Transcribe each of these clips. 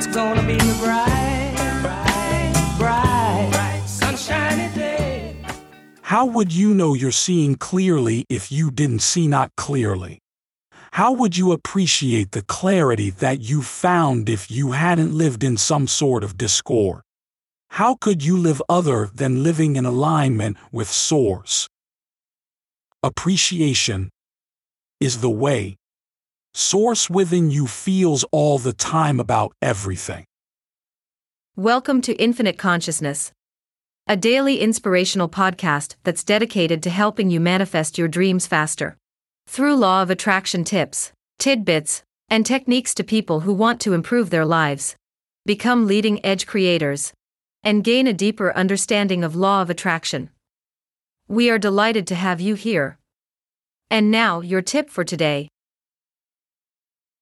it's gonna be a bright, bright, bright, bright, sunshiny day. How would you know you're seeing clearly if you didn't see not clearly? How would you appreciate the clarity that you found if you hadn't lived in some sort of discord? How could you live other than living in alignment with Source? Appreciation is the way Source within you feels all the time about everything. Welcome to Infinite Consciousness, a daily inspirational podcast that's dedicated to helping you manifest your dreams faster. Through law of attraction tips, tidbits, and techniques to people who want to improve their lives, become leading edge creators, and gain a deeper understanding of law of attraction. We are delighted to have you here. And now, your tip for today.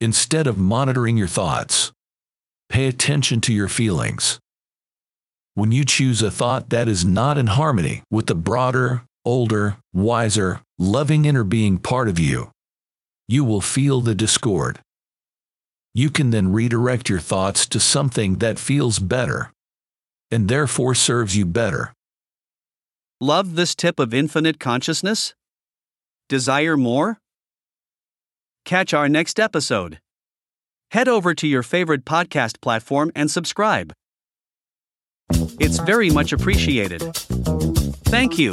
Instead of monitoring your thoughts, pay attention to your feelings. When you choose a thought that is not in harmony with the broader, older, wiser, loving inner being part of you, you will feel the discord. You can then redirect your thoughts to something that feels better and therefore serves you better. Love this tip of infinite consciousness? Desire more? Catch our next episode. Head over to your favorite podcast platform and subscribe. It's very much appreciated. Thank you.